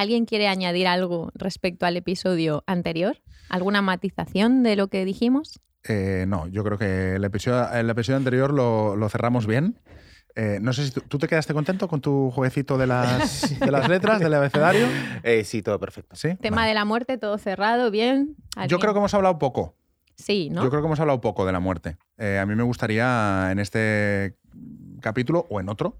¿Alguien quiere añadir algo respecto al episodio anterior? ¿Alguna matización de lo que dijimos? Eh, no, yo creo que el episodio, el episodio anterior lo, lo cerramos bien. Eh, no sé si tú, ¿tú te quedaste contento con tu jueguecito de las, de las letras, del abecedario. Eh, sí, todo perfecto. Sí. Tema Vale. de la muerte, todo cerrado, bien. Yo creo que hemos hablado poco. Sí, ¿no? Yo creo que hemos hablado poco de la muerte. Eh, a mí me gustaría en este capítulo o en otro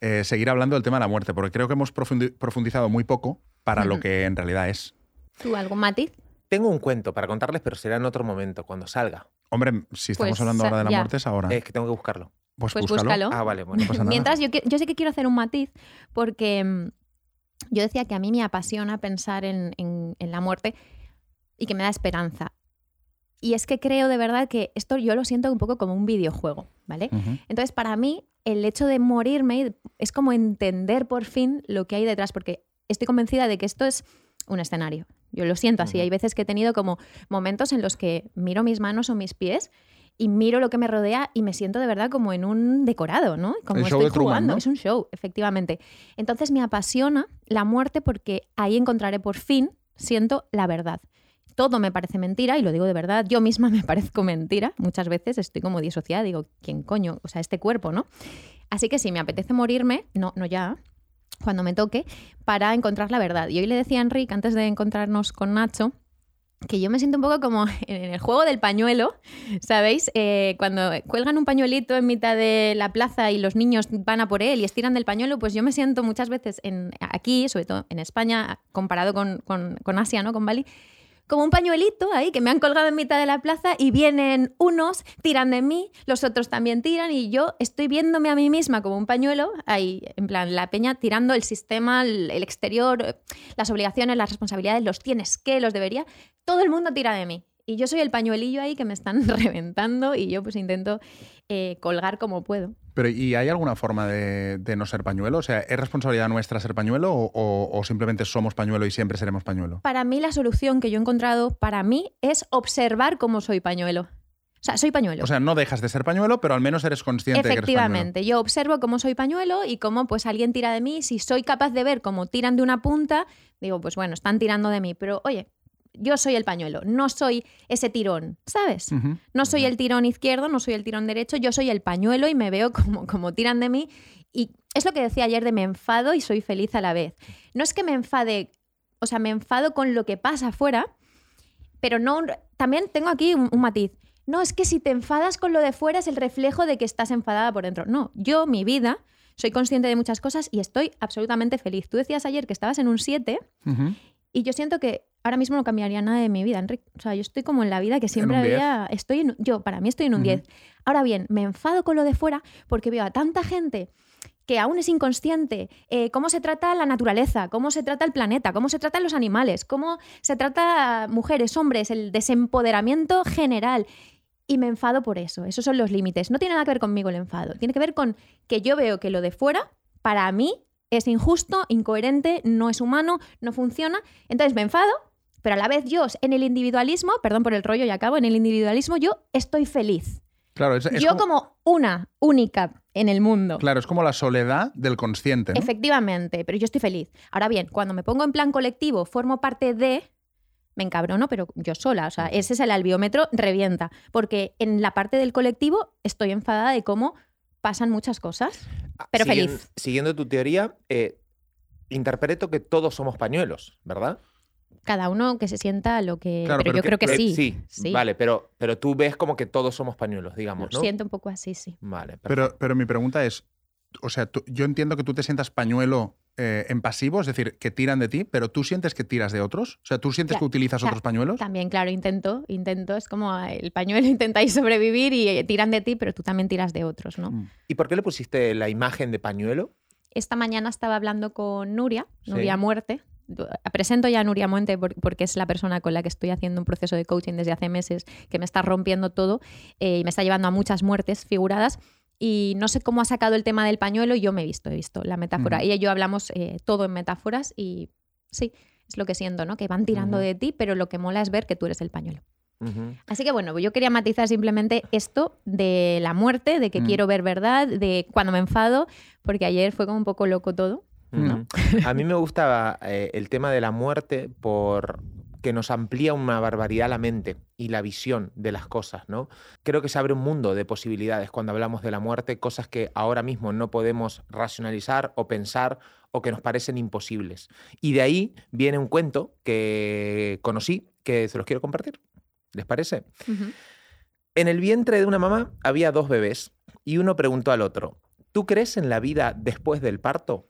eh, seguir hablando del tema de la muerte, porque creo que hemos profundi- profundizado muy poco para lo que en realidad es. ¿Tú algún matiz? Tengo un cuento para contarles, pero será en otro momento, cuando salga. Hombre, si estamos Pues, hablando ahora de la ya. muerte es ahora. Es que tengo que buscarlo. pues, pues búscalo. búscalo. Ah, vale, bueno. No pasa nada. Mientras, yo, yo sí que quiero hacer un matiz porque mm, yo decía que a mí me apasiona pensar en, en- en la muerte y que me da esperanza. Y es que creo de verdad que esto yo lo siento un poco como un videojuego, ¿vale? Entonces, para mí, el hecho de morirme es como entender por fin lo que hay detrás, porque estoy convencida de que esto es un escenario. Yo lo siento así. Hay veces que he tenido como momentos en los que miro mis manos o mis pies y miro lo que me rodea y me siento de verdad como en un decorado, ¿no? Como El show estoy Truman, jugando. ¿no? Es un show, efectivamente. Entonces me apasiona la muerte porque ahí encontraré por fin, siento la verdad. Todo me parece mentira y lo digo de verdad. Yo misma me parezco mentira. Muchas veces estoy como disociada. Digo, ¿quién coño? O sea, este cuerpo, ¿no? Así que si me apetece morirme, no, no ya, cuando me toque, para encontrar la verdad. Y hoy le decía a Enrique, antes de encontrarnos con Nacho, que yo me siento un poco como en el juego del pañuelo, ¿sabéis? Eh, cuando cuelgan un pañuelito en mitad de la plaza y los niños van a por él y estiran del pañuelo, pues yo me siento muchas veces aquí, sobre todo en España, comparado con- con Asia, ¿no? Con Bali, como un pañuelito ahí que me han colgado en mitad de la plaza y vienen unos, tiran de mí, los otros también tiran y yo estoy viéndome a mí misma como un pañuelo, ahí en plan la peña tirando el sistema, el, exterior, eh, las obligaciones, las responsabilidades, los tienes que, los debería, todo el mundo tira de mí. Y yo soy el pañuelillo ahí que me están reventando y yo pues intento eh, colgar como puedo. Pero ¿y hay alguna forma de, de no ser pañuelo? O sea, ¿es responsabilidad nuestra ser pañuelo o, o- o simplemente somos pañuelo y siempre seremos pañuelo? Para mí la solución que yo he encontrado para mí es observar cómo soy pañuelo. O sea, soy pañuelo. O sea, no dejas de ser pañuelo, pero al menos eres consciente de que eres pañuelo. Efectivamente, yo observo cómo soy pañuelo y cómo pues alguien tira de mí. Si soy capaz de ver cómo tiran de una punta, digo, pues bueno, están tirando de mí. Pero oye, yo soy el pañuelo, no soy ese tirón, ¿sabes? No soy el tirón izquierdo, no soy el tirón derecho, yo soy el pañuelo y me veo como, como tiran de mí. Y es lo que decía ayer de me enfado y soy feliz a la vez. No es que me enfade, o sea, me enfado con lo que pasa afuera, pero no. También tengo aquí un, un matiz. No, es que si te enfadas con lo de fuera es el reflejo de que estás enfadada por dentro. No, yo, mi vida, soy consciente de muchas cosas y estoy absolutamente feliz. Tú decías ayer que estabas en un 7 Ujú. y yo siento que ahora mismo no cambiaría nada de mi vida, Enrique. O sea, yo estoy como en la vida que siempre un 10. había. Estoy en- yo, para mí estoy en un Ujú. 10. Ahora bien, me enfado con lo de fuera porque veo a tanta gente que aún es inconsciente, eh, cómo se trata la naturaleza, cómo se trata el planeta, cómo se tratan los animales, cómo se trata mujeres, hombres, el desempoderamiento general. Y me enfado por eso. Esos son los límites. No tiene nada que ver conmigo el enfado. Tiene que ver con que yo veo que lo de fuera, para mí, es injusto, incoherente, no es humano, no funciona. Entonces me enfado, pero a la vez yo, en el individualismo, perdón por el rollo y acabo, en el individualismo yo estoy feliz. Claro, es, es yo como, como una única en el mundo. claro, es como la soledad del consciente. ¿no? Efectivamente, pero yo estoy feliz. Ahora bien, cuando me pongo en plan colectivo, formo parte de, me encabrono, pero yo sola. O sea, ese es el albiómetro, revienta. Porque en la parte del colectivo estoy enfadada de cómo pasan muchas cosas. Pero Siguen- feliz. Siguiendo tu teoría, eh, interpreto que todos somos pañuelos, ¿verdad? Cada uno que se sienta lo que... Claro, pero, pero yo que- creo que pero- sí. Sí, sí. vale, pero, pero tú ves como que todos somos pañuelos, digamos, ¿no? Siento un poco así, sí. Vale, perfecto. Pero, pero mi pregunta es, o sea, tú- yo entiendo que tú te sientas pañuelo eh, en pasivo, es decir, que tiran de ti, pero tú sientes que tiras de otros. O sea, tú sientes que utilizas otros pañuelos. También, claro, intento, intento, es como el pañuelo, intentáis sobrevivir y eh, tiran de ti, pero tú también tiras de otros, ¿no? Mm. ¿Y por qué le pusiste la imagen de pañuelo? Esta mañana estaba hablando con Nuria, Sí. Nuria Muerte. Presento ya a Nuria por- porque es la persona con la que estoy haciendo un proceso de coaching desde hace meses que me está rompiendo todo eh, y me está llevando a muchas muertes figuradas. Y no sé cómo ha sacado el tema del pañuelo y yo me he visto, he visto la metáfora. Ella y yo hablamos eh, todo en metáforas y sí, es lo que siento, ¿no? Que van tirando de ti, pero lo que mola es ver que tú eres el pañuelo. Así que bueno, yo quería matizar simplemente esto de la muerte, de que Mm. quiero ver verdad, de cuando me enfado, porque ayer fue como un poco loco todo. ¿No? A mí me gusta eh, el tema de la muerte por que nos amplía una barbaridad la mente y la visión de las cosas, ¿no? Creo que se abre un mundo de posibilidades cuando hablamos de la muerte, cosas que ahora mismo no podemos racionalizar o pensar o que nos parecen imposibles. Y de ahí viene un cuento que conocí que se los quiero compartir. ¿Les parece? En el vientre de una mamá había dos bebés y uno preguntó al otro, ¿tú crees en la vida después del parto?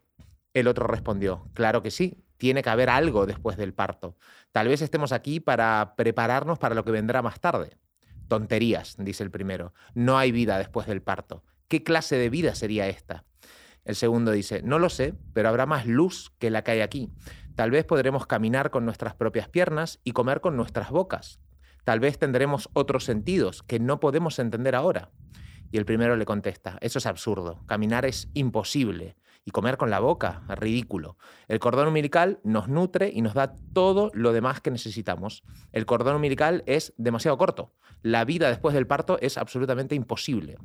El otro respondió, claro que sí, tiene que haber algo después del parto. Tal vez estemos aquí para prepararnos para lo que vendrá más tarde. Tonterías, dice el primero. No hay vida después del parto. ¿Qué clase de vida sería esta? El segundo dice, no lo sé, pero habrá más luz que la que hay aquí. Tal vez podremos caminar con nuestras propias piernas y comer con nuestras bocas. Tal vez tendremos otros sentidos que no podemos entender ahora. Y el primero le contesta, eso es absurdo, caminar es imposible y comer con la boca, ridículo. El cordón umbilical nos nutre y nos da todo lo demás que necesitamos. El cordón umbilical es demasiado corto. La vida después del parto es absolutamente imposible.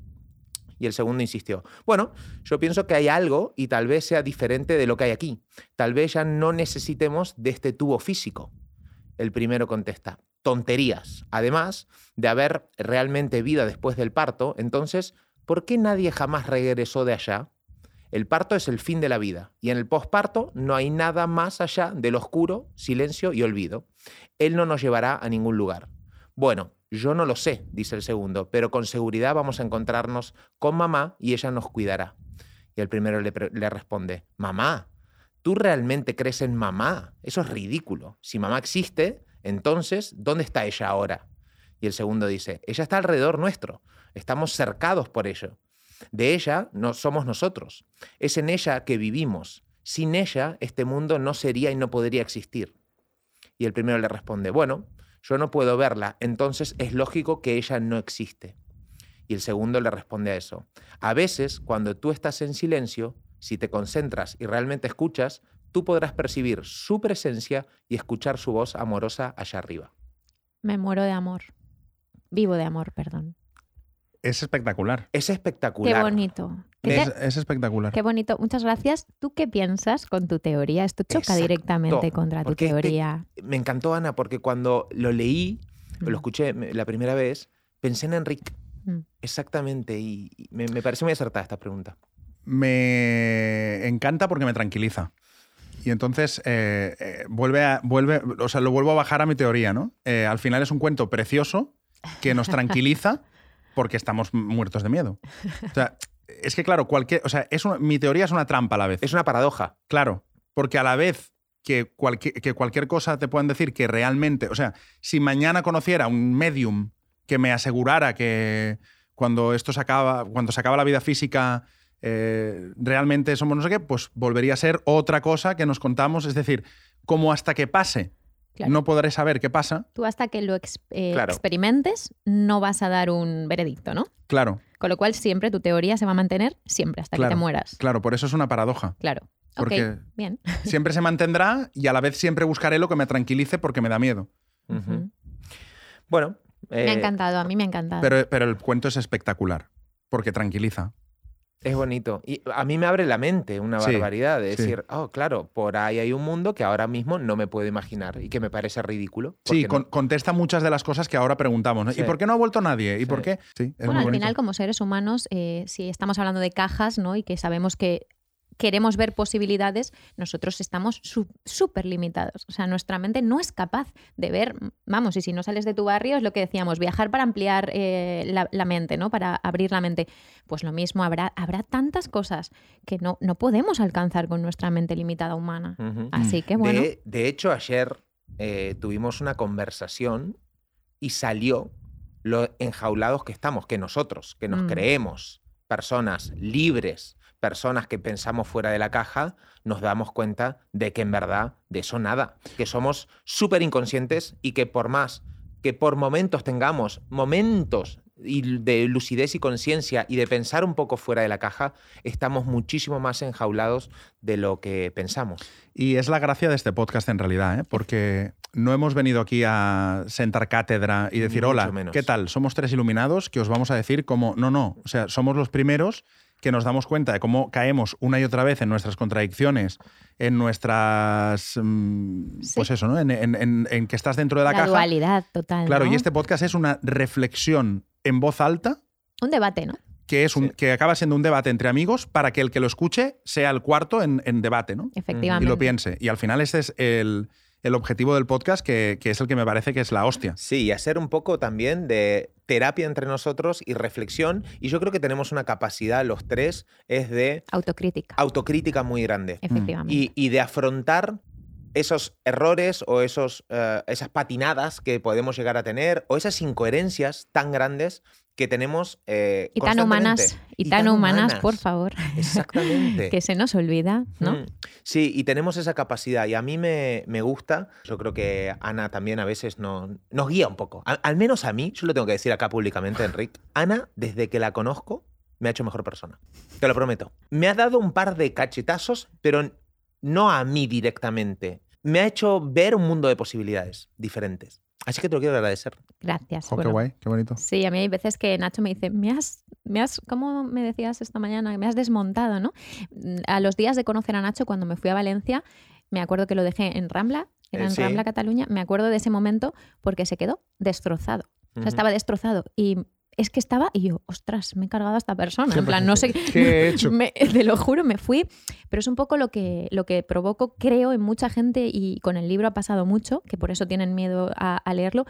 Y el segundo insistió, bueno, yo pienso que hay algo y tal vez sea diferente de lo que hay aquí. Tal vez ya no necesitemos de este tubo físico. El primero contesta, tonterías. Además de haber realmente vida después del parto, entonces, ¿por qué nadie jamás regresó de allá? El parto es el fin de la vida y en el posparto no hay nada más allá del oscuro, silencio y olvido. Él no nos llevará a ningún lugar. Bueno, yo no lo sé, dice el segundo, pero con seguridad vamos a encontrarnos con mamá y ella nos cuidará. Y el primero le, responde, mamá, ¿tú realmente crees en mamá? Eso es ridículo. Si mamá existe, entonces, ¿dónde está ella ahora? Y el segundo dice, ella está alrededor nuestro, estamos cercados por ello. De ella no somos nosotros. Es en ella que vivimos. Sin ella, este mundo no sería y no podría existir. Y el primero le responde, bueno, yo no puedo verla, entonces es lógico que ella no existe. Y el segundo le responde a eso. A veces, cuando tú estás en silencio, si te concentras y realmente escuchas, tú podrás percibir su presencia y escuchar su voz amorosa allá arriba. Me muero de amor. Vivo de amor, perdón. Es espectacular. Es Qué espectacular. bonito. ¿Qué, te- Es, es espectacular. qué bonito. Muchas gracias. ¿Tú qué piensas con tu teoría? Esto choca Exacto, directamente contra tu porque teoría. Me encantó, Ana, porque cuando lo leí, Mm. lo escuché la primera vez, pensé en Enrique. Mm. Exactamente. Y y me, me parece muy acertada esta pregunta. me encanta porque me tranquiliza. Y entonces eh, eh, vuelve a, vuelve, o sea, lo vuelvo a bajar a mi teoría, ¿no? Eh, al final es un cuento precioso que nos tranquiliza porque estamos muertos de miedo. O sea, es que claro, cualquier, o sea, es una- mi teoría es una trampa a la vez. Es una paradoja. Claro, porque a la vez que cualquier, que cualquier cosa te puedan decir que realmente, o sea, si mañana conociera un medium que me asegurara que cuando esto se acaba, cuando se acaba la vida física, eh, realmente somos no sé qué, pues volvería a ser otra cosa que nos contamos, es decir, como hasta que pase, Claro. no podré saber qué pasa, Tú hasta que lo eh, Claro. experimentes no vas a dar un veredicto, ¿no? claro, Con lo cual siempre tu teoría se va a mantener siempre hasta que te mueras. claro, por eso es una paradoja, Claro. porque Ok, bien. siempre se mantendrá y a la vez siempre buscaré lo que me tranquilice porque me da miedo. Bueno. Me ha eh, encantado, a mí me ha encantado. Pero, pero el cuento es espectacular, porque tranquiliza. Es bonito. Y a mí me abre la mente una Sí, barbaridad de sí. decir, oh, claro, por ahí hay un mundo que ahora mismo no me puedo imaginar y que me parece ridículo. ¿Por Sí, no? contesta muchas de las cosas que ahora preguntamos. ¿no? Sí. ¿Y por qué no ha vuelto nadie? ¿Y Sí. por qué? Sí, es bueno, muy al bonito. final, como seres humanos, eh, si estamos hablando de cajas, ¿no? Y que sabemos que queremos ver posibilidades, nosotros estamos súper limitados. O sea, nuestra mente no es capaz de ver, vamos, y si no sales de tu barrio, es lo que decíamos, viajar para ampliar eh, la, la mente, ¿no? Para abrir la mente. Pues lo mismo, habrá, habrá tantas cosas que no, no podemos alcanzar con nuestra mente limitada humana. Así que bueno. De, de hecho, ayer eh, tuvimos una conversación y salió lo enjaulados que estamos, que nosotros, que nos Mm. creemos personas libres, personas que pensamos fuera de la caja, nos damos cuenta de que en verdad de eso nada, que somos súper inconscientes y que por más que por momentos tengamos momentos de lucidez y conciencia y de pensar un poco fuera de la caja, estamos muchísimo más enjaulados de lo que pensamos. Y es la gracia de este podcast en realidad, ¿eh? porque no hemos venido aquí a sentar cátedra y decir, mucho hola, menos. ¿qué tal? Somos tres iluminados que os vamos a decir como, no, no, o sea, somos los primeros que nos damos cuenta de cómo caemos una y otra vez en nuestras contradicciones, en nuestras. mm, Sí. Pues eso, ¿no? En, en- en- en que estás dentro de la, La caja. dualidad total. Claro, ¿no? y este podcast es una reflexión en voz alta Un debate, ¿no? que, es un, Sí. que acaba siendo un debate entre amigos para que el que lo escuche sea el cuarto en, en debate, ¿no? Efectivamente. Y lo piense. Y al final ese es el, el objetivo del podcast, que, que es el que me parece que es la hostia. Sí, y hacer un poco también de terapia entre nosotros y reflexión. Y yo creo que tenemos una capacidad, los tres, es de Autocrítica. autocrítica muy grande. Efectivamente. Y, y de afrontar esos errores o esos, eh, esas patinadas que podemos llegar a tener o esas incoherencias tan grandes que tenemos eh, Y tan humanas, y tan humanas, por favor, Exactamente. que se nos olvida, ¿no? Mm. Sí, y tenemos esa capacidad y a mí me, me gusta. Yo creo que Ana también a veces no- nos guía un poco. A- al menos a mí, yo lo tengo que decir acá públicamente, Enrique. Ana, desde que la conozco, me ha hecho mejor persona. Te lo prometo. Me ha dado un par de cachetazos, pero no a mí directamente. Me ha hecho ver un mundo de posibilidades diferentes. Así que te lo quiero agradecer. Gracias. Jo, qué guay, qué bonito. Sí, a mí hay veces que Nacho me dice, me has, me has, ¿cómo me decías esta mañana? Me has desmontado, ¿no? A los días de conocer a Nacho, cuando me fui a Valencia, me acuerdo que lo dejé en Rambla, era Eh, en sí. Rambla, Cataluña, me acuerdo de ese momento porque se quedó destrozado. O sea, estaba destrozado. Y es que estaba, y yo, ostras, me he cargado a esta persona. En plan, no sé ¿Qué he hecho? me- te lo juro, me fui. Pero es un poco lo que, lo que provoco, creo, en mucha gente y con el libro ha pasado mucho, que por eso tienen miedo a, a leerlo.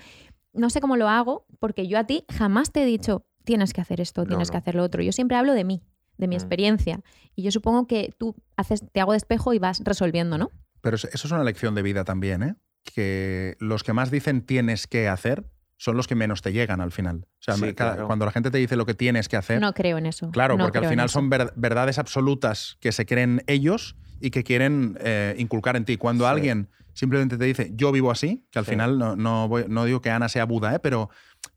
No sé cómo lo hago, porque yo a ti jamás te he dicho, tienes que hacer esto, No, tienes que hacer lo otro. Yo siempre hablo de mí, de mi Mm. experiencia. Y yo supongo que tú haces, te hago de espejo y vas resolviendo, ¿no? Pero eso es una lección de vida también, ¿eh? Que los que más dicen tienes que hacer son los que menos te llegan al final. O sea, Sí, me- cada- claro. cuando la gente te dice lo que tienes que hacer, No creo en eso. claro, no porque al final son ver- verdades absolutas que se creen ellos y que quieren eh, inculcar en ti. Cuando Sí. alguien simplemente te dice yo vivo así, que al Sí. final no, no, voy- no digo que Ana sea Buda, ¿eh? pero,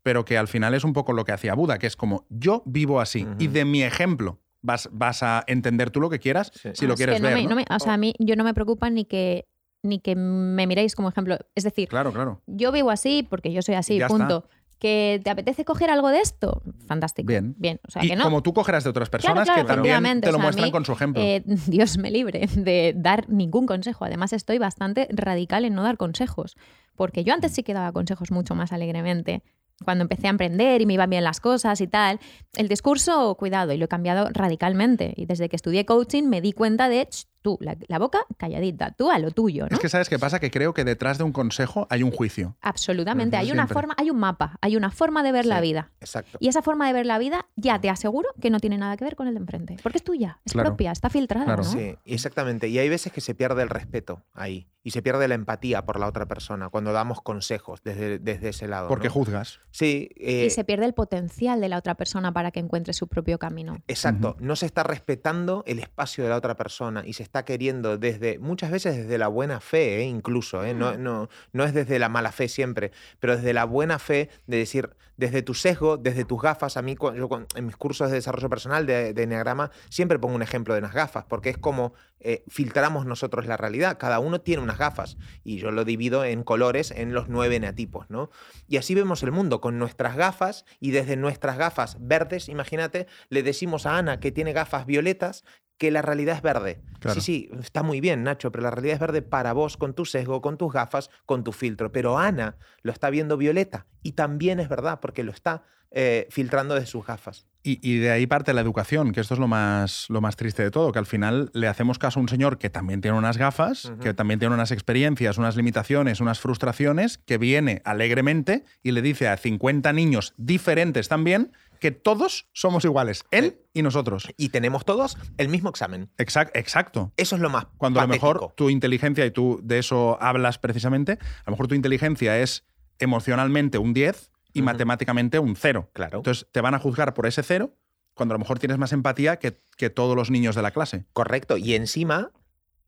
pero que al final es un poco lo que hacía Buda, que es como yo vivo así y de mi ejemplo vas, vas a entender tú lo que quieras Sí. si Ah, lo es quieres ver. o sea, a mí yo no me preocupa ni que, ni que me miréis como ejemplo. Es decir, Claro, claro. yo vivo así porque yo soy así, punto. ¿Que te apetece coger algo de esto? Fantástico. Bien. Bien. O sea, y que no. como tú cogerás de otras personas claro, que también te lo o sea, a muestran mí, con su ejemplo. Eh, Dios me libre de dar ningún consejo. Además, estoy bastante radical en no dar consejos. Porque yo antes sí que daba consejos mucho más alegremente. Cuando empecé a emprender y me iban bien las cosas y tal. El discurso, cuidado, y lo he cambiado radicalmente. Y desde que estudié coaching me di cuenta de, "Ch, tú, la, la boca calladita, tú a lo tuyo, ¿no? Es que sabes qué pasa, que creo que detrás de un consejo hay un juicio. Absolutamente. Hay una siempre. forma, hay un mapa, hay una forma de ver la vida. Exacto. Y esa forma de ver la vida, ya te aseguro que no tiene nada que ver con el de enfrente. Porque es tuya, es Claro. propia, está filtrada. Claro. ¿no? Sí, exactamente. Y hay veces que se pierde el respeto ahí y se pierde la empatía por la otra persona cuando damos consejos desde, desde ese lado. Porque ¿no? juzgas. Sí, eh, Y se pierde el potencial de la otra persona para que encuentre su propio camino. exacto. No se está respetando el espacio de la otra persona y se está queriendo desde, muchas veces desde la buena fe, ¿eh? incluso, ¿eh? no, Mm. no, no es desde la mala fe siempre, pero desde la buena fe de decir, desde tu sesgo, desde tus gafas, a mí yo en mis cursos de desarrollo personal de, de Enneagrama siempre pongo un ejemplo de unas gafas, porque es como eh, filtramos nosotros la realidad. Cada uno tiene unas gafas y yo lo divido en colores en los nueve eneatipos, ¿no? Y así vemos el mundo con nuestras gafas y desde nuestras gafas verdes, imagínate, le decimos a Ana que tiene gafas violetas que la realidad es verde. Claro. Sí, sí, está muy bien, Nacho, pero la realidad es verde para vos, con tu sesgo, con tus gafas, con tu filtro. Pero Ana lo está viendo violeta y también es verdad porque lo está eh, filtrando de sus gafas. Y, y de ahí parte la educación, que esto es lo más, lo más triste de todo, que al final le hacemos caso a un señor que también tiene unas gafas, que también tiene unas experiencias, unas limitaciones, unas frustraciones, que viene alegremente y le dice a 50 niños diferentes también que todos somos iguales, él y nosotros. Y tenemos todos el mismo examen. Exact- exacto. Eso es lo más Cuando a lo mejor tu inteligencia, y tú de eso hablas precisamente, a lo mejor tu inteligencia es emocionalmente un 10 y matemáticamente un 0. Claro. Entonces te van a juzgar por ese 0 cuando a lo mejor tienes más empatía que, que todos los niños de la clase. Correcto. Y encima,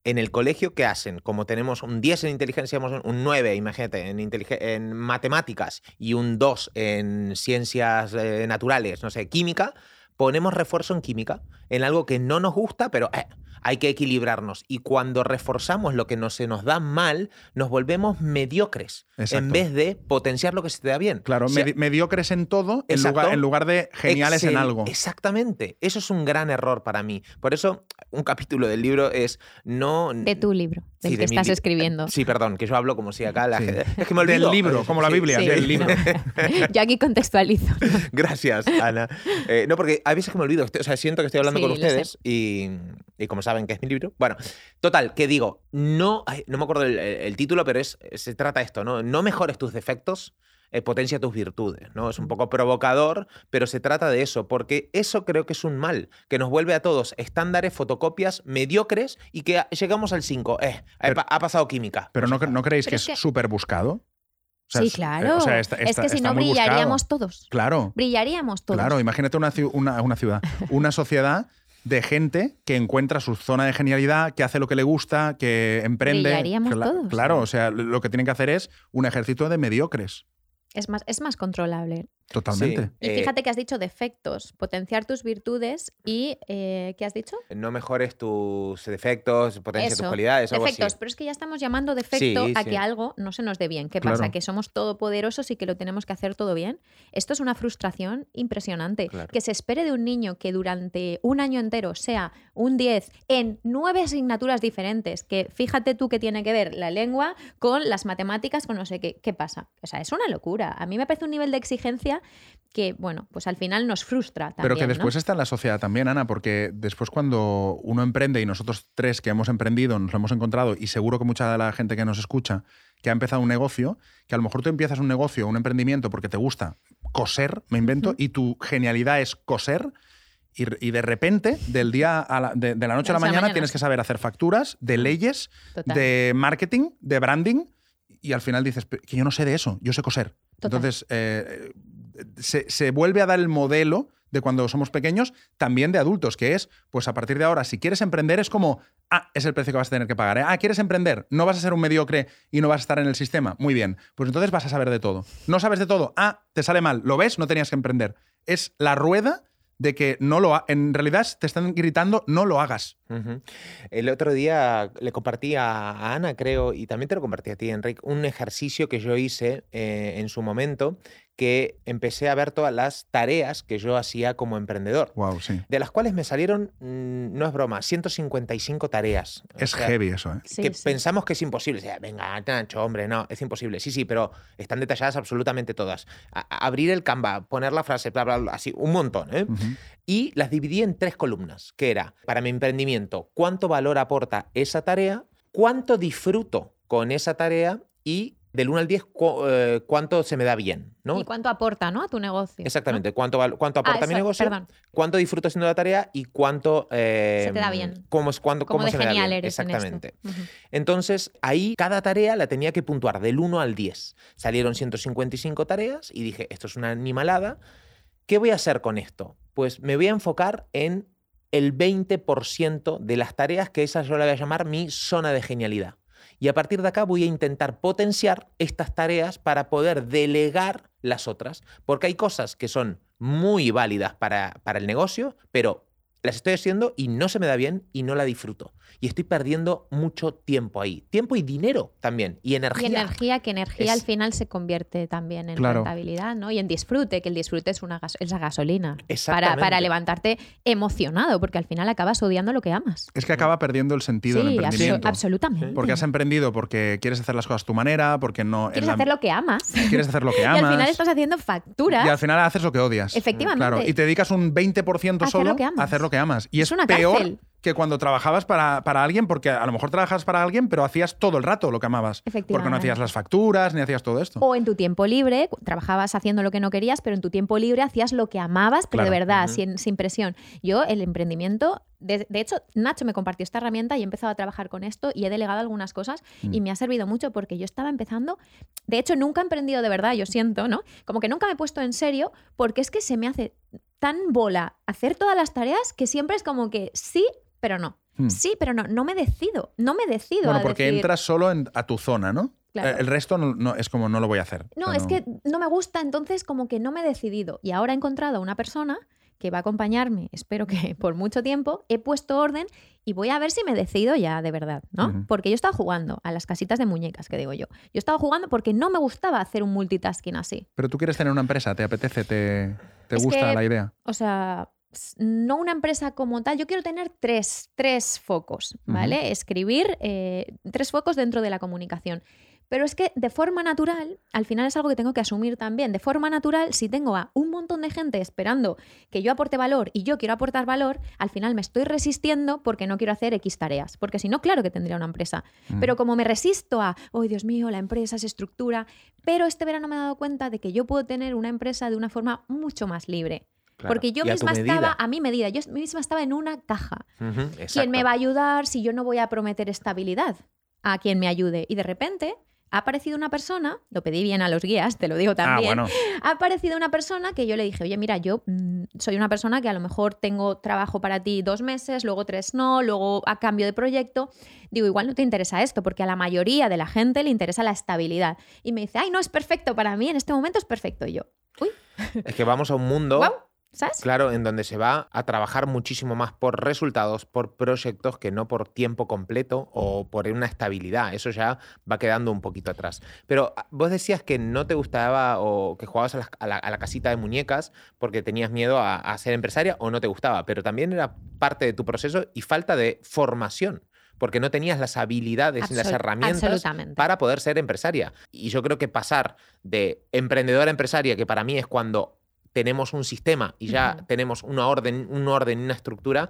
en el colegio, ¿qué hacen? Como tenemos un 10 en inteligencia, un 9, imagínate, en, en matemáticas y un 2 en ciencias eh, naturales, no sé, química, ponemos refuerzo en química, en algo que no nos gusta, pero eh, hay que equilibrarnos. Y cuando reforzamos lo que no se nos da mal, nos volvemos mediocres en vez de potenciar lo que se te da bien. Claro, O sea, medi- mediocres en todo en lugar, en lugar de geniales en algo. Exactamente. Eso es un gran error para mí. Por eso, un capítulo del libro es no. De tu libro, del Sí, que de estás escribiendo. Sí, perdón, que yo hablo como si acá la Sí. gente. Es que me Del olvido. libro, como la Biblia, sí. del libro. Yo aquí contextualizo. Gracias, Ana. Eh, no, porque a veces que me olvido, o sea, siento que estoy hablando Sí, con ustedes y, y como saben que es mi libro. Bueno, total, que digo, no, ay, no me acuerdo el, el título, pero es, se trata de esto, ¿no? No mejores tus defectos, eh, potencia tus virtudes, ¿no? Es un poco provocador, pero se trata de eso, porque eso creo que es un mal, que nos vuelve a todos estándares, fotocopias mediocres y que llegamos al 5. Eh, ha Pero- pa- ha pasado química. Pero no, ¿no creéis Pero que es que- súper buscado? O sea, sí, es- claro. o sea, está- es que si no buscado. brillaríamos todos. Claro. Brillaríamos todos. Claro, imagínate una, una, una ciudad, una sociedad de gente que encuentra su zona de genialidad, que hace lo que le gusta, que emprende. Brillaríamos Cla- todos. Claro, o sea, lo que tienen que hacer es un ejército de mediocres. Es, más, es más controlable. Totalmente. Sí. Y Eh, fíjate que has dicho defectos, potenciar tus virtudes y eh, ¿qué has dicho? No mejores tus defectos, potencia tus cualidades, algo defectos, así. pero es que ya estamos llamando defecto Sí, a sí. que algo no se nos dé bien. ¿Qué Claro. pasa? Que somos todopoderosos y que lo tenemos que hacer todo bien. Esto es una frustración impresionante. Claro. Que se espere de un niño que durante un año entero sea un 10 en nueve asignaturas diferentes, que fíjate tú que tiene que ver la lengua con las matemáticas, con no sé qué. ¿Qué pasa? O sea, es una locura. A mí me parece un nivel de exigencia que, bueno, pues al final nos frustra también. Pero que ¿no? después está en la sociedad también, Ana, porque después cuando uno emprende y nosotros tres que hemos emprendido nos lo hemos encontrado y seguro que mucha de la gente que nos escucha que ha empezado un negocio, que a lo mejor tú empiezas un negocio, un emprendimiento porque te gusta coser, me invento, y tu genialidad es coser. Y, y de repente, del día a la, de, de la noche a la mañana, tienes que saber hacer facturas de leyes, Total. de marketing, de branding, y al final dices, "Pero que yo no sé de eso, yo sé coser. Entonces, eh, se, se vuelve a dar el modelo de cuando somos pequeños, también de adultos, que es, pues a partir de ahora, si quieres emprender, es como, ah, es el precio que vas a tener que pagar. ¿eh? Ah, ¿quieres emprender? No vas a ser un mediocre y no vas a estar en el sistema. Muy bien, pues entonces vas a saber de todo. No sabes de todo. Ah, te sale mal. ¿Lo ves? No tenías que emprender. Es la rueda de que no lo ha- en realidad te están gritando no lo hagas. El otro día le compartí a a Ana, creo, y también te lo compartí a ti, Enrique, un ejercicio que yo hice eh, en su momento, que empecé a ver todas las tareas que yo hacía como emprendedor. Wow, sí. De las cuales me salieron, mm, no es broma, 155 tareas. O Es sea, heavy eso, ¿eh? Que sí. pensamos que es imposible. O sea, venga, Nacho, hombre, no, es imposible. Sí, sí, pero están detalladas absolutamente todas. A- abrir el Canva, poner la frase, bla, bla, bla, así, un montón. ¿eh? Y las dividí en tres columnas, que era, para mi emprendimiento, cuánto valor aporta esa tarea, cuánto disfruto con esa tarea y del 1 al 10, cu- eh, cuánto se me da bien. ¿no? ¿Y cuánto aporta ¿no? a tu negocio? ¿no? Exactamente, cuánto, cuánto Ah, aporta mi negocio, Perdón. cuánto disfruto haciendo la tarea y cuánto... eh, Se te da bien. Cómo, es- cuándo- Como cómo de se me da genial bien. eres en Exactamente. Entonces, ahí cada tarea la tenía que puntuar del 1 al 10. Salieron 155 tareas y dije, esto es una animalada. ¿Qué voy a hacer con esto? Pues me voy a enfocar en el 20% de las tareas que esa yo la voy a llamar mi zona de genialidad. Y a partir de acá voy a intentar potenciar estas tareas para poder delegar las otras, porque hay cosas que son muy válidas para, para el negocio, pero las estoy haciendo y no se me da bien y no la disfruto. Y estoy perdiendo mucho tiempo ahí. Tiempo y dinero también. Y Y energía. energía, que energía Es- al final se convierte también en Claro. rentabilidad, ¿no? Y en disfrute, que el disfrute es una gas- es la gasolina. Para, para levantarte emocionado, porque al final acabas odiando lo que amas. Es que acaba perdiendo el sentido del Sí, abso- emprendimiento. absolutamente. Porque has emprendido porque quieres hacer las cosas a tu manera, porque no. Quieres la- hacer lo que amas. quieres hacer lo que Y amas. al final estás haciendo facturas. y al final haces lo que odias. Efectivamente. Claro, y te dedicas un 20% Hacer solo lo que amas. a hacer lo que amas. Y Es es, una peor cárcel. que cuando trabajabas para, para alguien, porque a lo mejor trabajabas para alguien, pero hacías todo el rato lo que amabas. Porque no Efectivamente. hacías las facturas, ni hacías todo esto. O en tu tiempo libre, trabajabas haciendo lo que no querías, pero en tu tiempo libre hacías lo que amabas, pero de verdad, sin, sin presión. Yo, el emprendimiento, de, de hecho, Nacho me compartió esta herramienta y he empezado a trabajar con esto y he delegado algunas cosas y Mm. me ha servido mucho porque yo estaba empezando. De hecho, nunca he emprendido de verdad, yo siento, ¿no? Como que nunca me he puesto en serio porque es que se me hace tan bola hacer todas las tareas que siempre es como que sí, pero no. Hmm. Sí, pero no, no me decido, no me decido. Bueno, a porque decir- entras solo en- a tu zona, ¿no? Claro. El resto no, no- es como no lo voy a hacer. O No, sea, es que no me gusta, entonces como que no me he decidido. Y ahora he encontrado a una persona que va a acompañarme, espero que por mucho tiempo, he puesto orden y voy a ver si me decido ya de verdad, ¿no? Porque yo estaba jugando a las casitas de muñecas, que digo yo. Yo estaba jugando porque no me gustaba hacer un multitasking así. Pero tú quieres tener una empresa, ¿te apetece? ¿Te, te Es gusta que- la idea? O sea, no una empresa como tal. Yo quiero tener tres, tres focos, ¿vale? Escribir eh, tres focos dentro de la comunicación. Pero es que de forma natural, al final es algo que tengo que asumir también. De forma natural, si tengo a un montón de gente esperando que yo aporte valor y yo quiero aportar valor, al final me estoy resistiendo porque no quiero hacer X tareas. Porque si no, claro que tendría una empresa. Mm. Pero como me resisto a, oh Dios mío, la empresa se estructura, pero este verano me he dado cuenta de que yo puedo tener una empresa de una forma mucho más libre. Claro, Porque yo a misma estaba a mi medida, yo misma estaba en una caja. ¿Quién me va a ayudar si yo no voy a prometer estabilidad a quien me ayude? Y de repente ha aparecido una persona, lo pedí bien a los guías, te lo digo Ah, también, bueno. ha aparecido una persona que yo le dije, oye, mira, yo mm, soy una persona que a lo mejor tengo trabajo para ti dos meses, luego tres no, luego a cambio de proyecto. Digo, igual no te interesa esto, porque a la mayoría de la gente le interesa la estabilidad. Y me dice, ay, no, es perfecto para mí, en este momento es perfecto. Y yo, uy, Es que vamos a un mundo, ¿sabes? claro, en donde se va a trabajar muchísimo más por resultados, por proyectos, que no por tiempo completo o por una estabilidad. Eso ya va quedando un poquito atrás. Pero ah, vos decías que no te gustaba o que jugabas a la, a la- a la casita de muñecas porque tenías miedo a, a ser empresaria o no te gustaba, pero también era parte de tu proceso y falta de formación. Porque no tenías las habilidades y las herramientas para poder ser empresaria. Y yo creo que pasar de emprendedora a empresaria, que para mí es cuando tenemos un sistema y ya tenemos una orden, un orden y una estructura,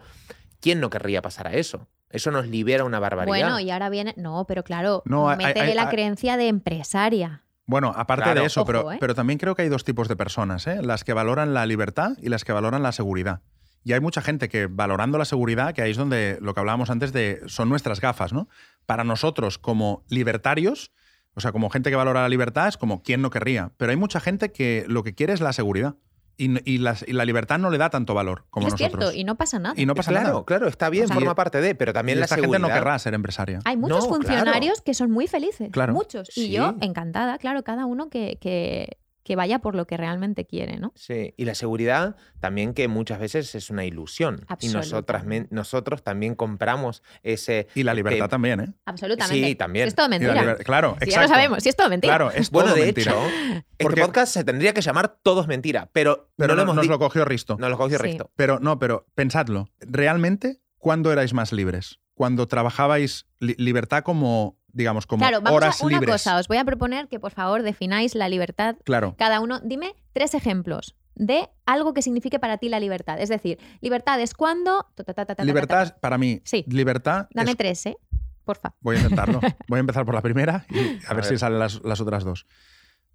¿quién no querría pasar a eso? Eso nos libera una barbaridad. Bueno, y ahora viene. No, pero claro, No, métele hay- la hay- creencia de empresaria. Bueno, aparte Claro. de eso, pero, ¿eh? pero también creo que hay dos tipos de personas, ¿eh? las que valoran la libertad y las que valoran la seguridad. Y hay mucha gente que valorando la seguridad, que ahí es donde lo que hablábamos antes de son nuestras gafas, ¿no? Para nosotros como libertarios, o sea, como gente que valora la libertad, es como quién no querría. Pero hay mucha gente que lo que quiere es la seguridad. Y, y las- y la libertad no le da tanto valor como es nosotros. cierto, y no pasa nada. Y no pasa claro, nada. claro, está bien, O sea, forma parte de, pero también y la esta seguridad. gente no querrá ser empresaria. Hay muchos No, claro. funcionarios que son muy felices. Claro. Muchos. Y Sí. yo, encantada, claro, cada uno que, que, que vaya por lo que realmente quiere, ¿no? Sí, y la seguridad también que muchas veces es una ilusión. Y nosotras, nosotros también compramos ese... Y la libertad también, ¿eh? Absolutamente. Sí, también. Es todo mentira. Claro, Si ya lo exacto. sabemos, si es todo mentira. Claro, es Bueno, todo de mentira. hecho, este podcast se tendría que llamar Todo es mentira, pero, pero no lo hemos nos lo cogió Risto. no lo cogió Sí. Risto. Pero no, pero pensadlo. ¿Realmente cuándo erais más libres? Cuando trabajabais li- libertad como, digamos, como claro, vamos horas a una libres. cosa. Os voy a proponer que por favor defináis la libertad. Claro. Cada uno, dime tres ejemplos de algo que signifique para ti la libertad. Es decir, libertad es cuando. ta, ta, ta, ta, ta, ta, ta, Libertad, para mí, Sí. libertad. Dame es- tres, ¿eh? Porfa. Voy a intentarlo. Voy a empezar por la primera y a, A ver, si salen las, las otras dos.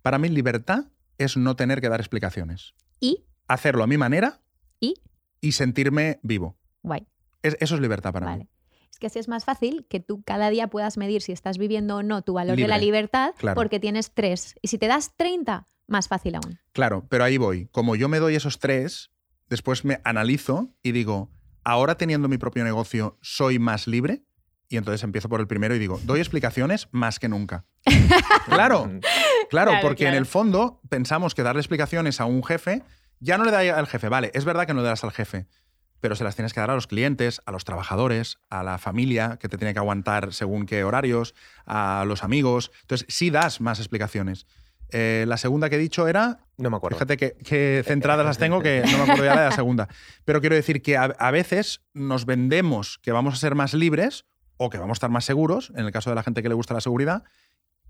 Para mí, libertad es no tener que dar explicaciones. Y, Hacerlo a mi manera y, y sentirme vivo. guay. Es- eso es libertad para Vale. mí. Es que así es más fácil que tú cada día puedas medir si estás viviendo o no tu valor de la libertad Claro. porque tienes tres. Y si te das 30, más fácil aún. Claro, pero ahí voy. Como yo me doy esos tres, después me analizo y digo, ahora teniendo mi propio negocio, ¿soy más libre? Y entonces empiezo por el primero y digo, doy explicaciones más que nunca. claro, claro, Claro, porque en el fondo pensamos que darle explicaciones a un jefe ya no le da al jefe. Vale, es verdad que no le das al jefe, pero se las tienes que dar a los clientes, a los trabajadores, a la familia que te tiene que aguantar según qué horarios, a los amigos. Entonces, sí das más explicaciones. Eh, la segunda que he dicho era No me acuerdo. Fíjate que, que centradas las tengo que no me acuerdo ya de la segunda. Pero quiero decir que a, a veces nos vendemos que vamos a ser más libres o que vamos a estar más seguros, en el caso de la gente que le gusta la seguridad,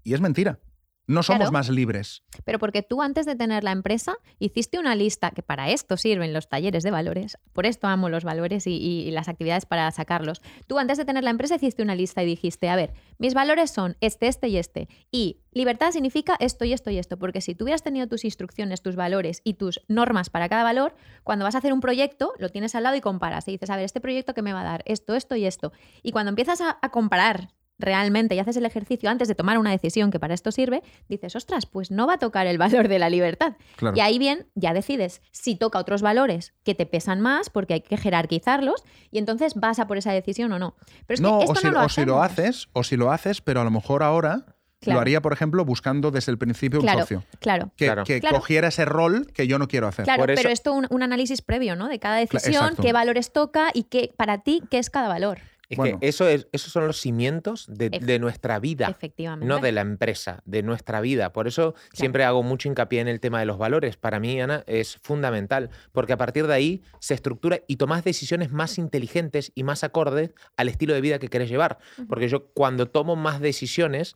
y es mentira. No somos Claro. más libres. Pero porque tú antes de tener la empresa hiciste una lista, que para esto sirven los talleres de valores, por esto amo los valores y, y las actividades para sacarlos. Tú antes de tener la empresa hiciste una lista y dijiste, a ver, mis valores son este, este y este. Y libertad significa esto y esto y esto, porque si tú hubieras tenido tus instrucciones, tus valores y tus normas para cada valor, cuando vas a hacer un proyecto, lo tienes al lado y comparas. Y dices, a ver, este proyecto que me va a dar esto, esto y esto. Y cuando empiezas a, a comparar realmente y haces el ejercicio antes de tomar una decisión que para esto sirve, dices, ostras, pues no va a tocar el valor de la libertad. Claro. Y ahí bien, ya decides si toca otros valores que te pesan más, porque hay que jerarquizarlos, y entonces vas a por esa decisión o no. Pero es no, que esto o, si, no lo o si lo haces, o si lo haces, pero a lo mejor ahora Claro. Lo haría, por ejemplo, buscando desde el principio un Claro, socio. claro. Que, Claro. que Claro. cogiera ese rol que yo no quiero hacer. Claro, Por eso- pero esto un, un análisis previo, ¿no? De cada decisión, exacto. qué valores toca y qué para ti qué es cada valor. Es Bueno. que eso es, esos son los cimientos de nuestra vida. Efectivamente. No de la empresa, de nuestra vida. Por eso siempre hago mucho hincapié en el tema de los valores. Para mí, Ana, es fundamental, porque a partir de ahí se estructura y tomas decisiones más inteligentes y más acordes al estilo de vida que querés llevar. Porque yo cuando tomo más decisiones,